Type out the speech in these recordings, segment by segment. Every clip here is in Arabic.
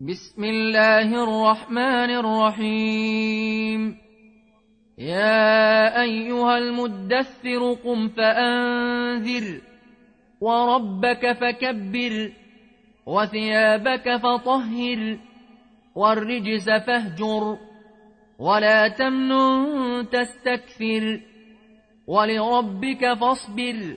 بسم الله الرحمن الرحيم. يا أيها المدثر قم فأنذر وربك فكبر وثيابك فطهر والرجس فاهجر ولا تمنن تستكثر ولربك فاصبر.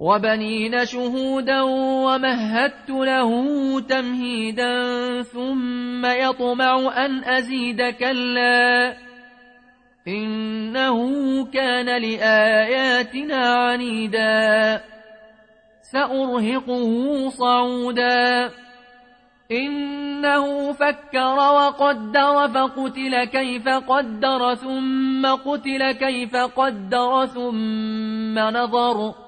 وبنين شهودا ومهدت له تمهيدا ثم يطمع أن أزيد كلا إنه كان لآياتنا عنيدا سأرهقه صعودا إنه فكر وقدر فقتل كيف قدر ثم قتل كيف قدر ثم نظر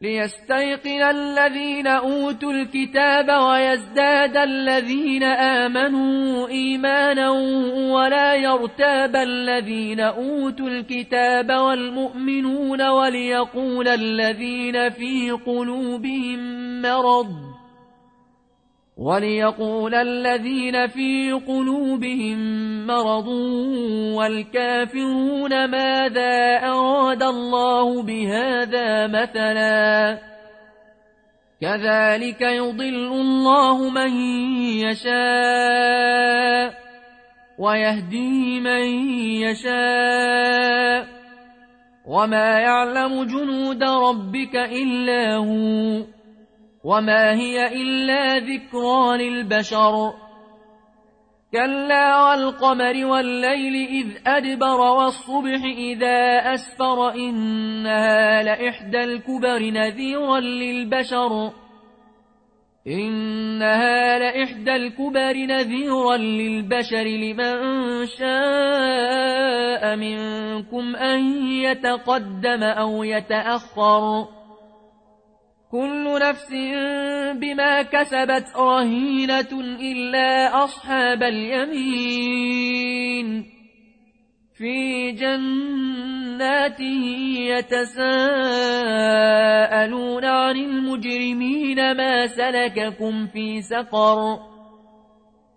ليستيقن الذين أوتوا الكتاب ويزداد الذين آمنوا إيمانا ولا يرتاب الذين أوتوا الكتاب والمؤمنون وليقول الذين في قلوبهم مرض وليقول الذين في قلوبهم مرض والكافرون ماذا أراد الله بهذا مثلا؟ كذلك يضل الله من يشاء ويهدي من يشاء. وما يعلم جنود ربك إلا هو. وما هي إلا ذكرى للبشر كلا والقمر والليل إذ أدبر والصبح إذا أسفر إنها لإحدى الكبر نذيرا للبشر إنها لإحدى الكبر نذيرا للبشر لمن شاء منكم أن يتقدم أو يتأخر كل نفس بما كسبت رهينة إلا أصحاب اليمين. في جنات يتساءلون عن المجرمين ما سلككم في سقر.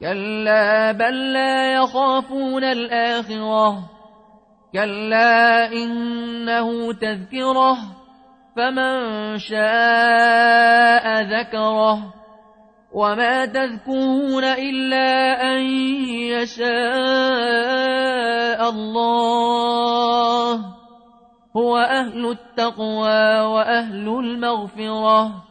كلا بل لا يخافون الآخرة. كلا إنه تذكرة. فمن شاء ذكره. وما تذكرون إلا أن يشاء الله. هو أهل التقوى وأهل المغفرة.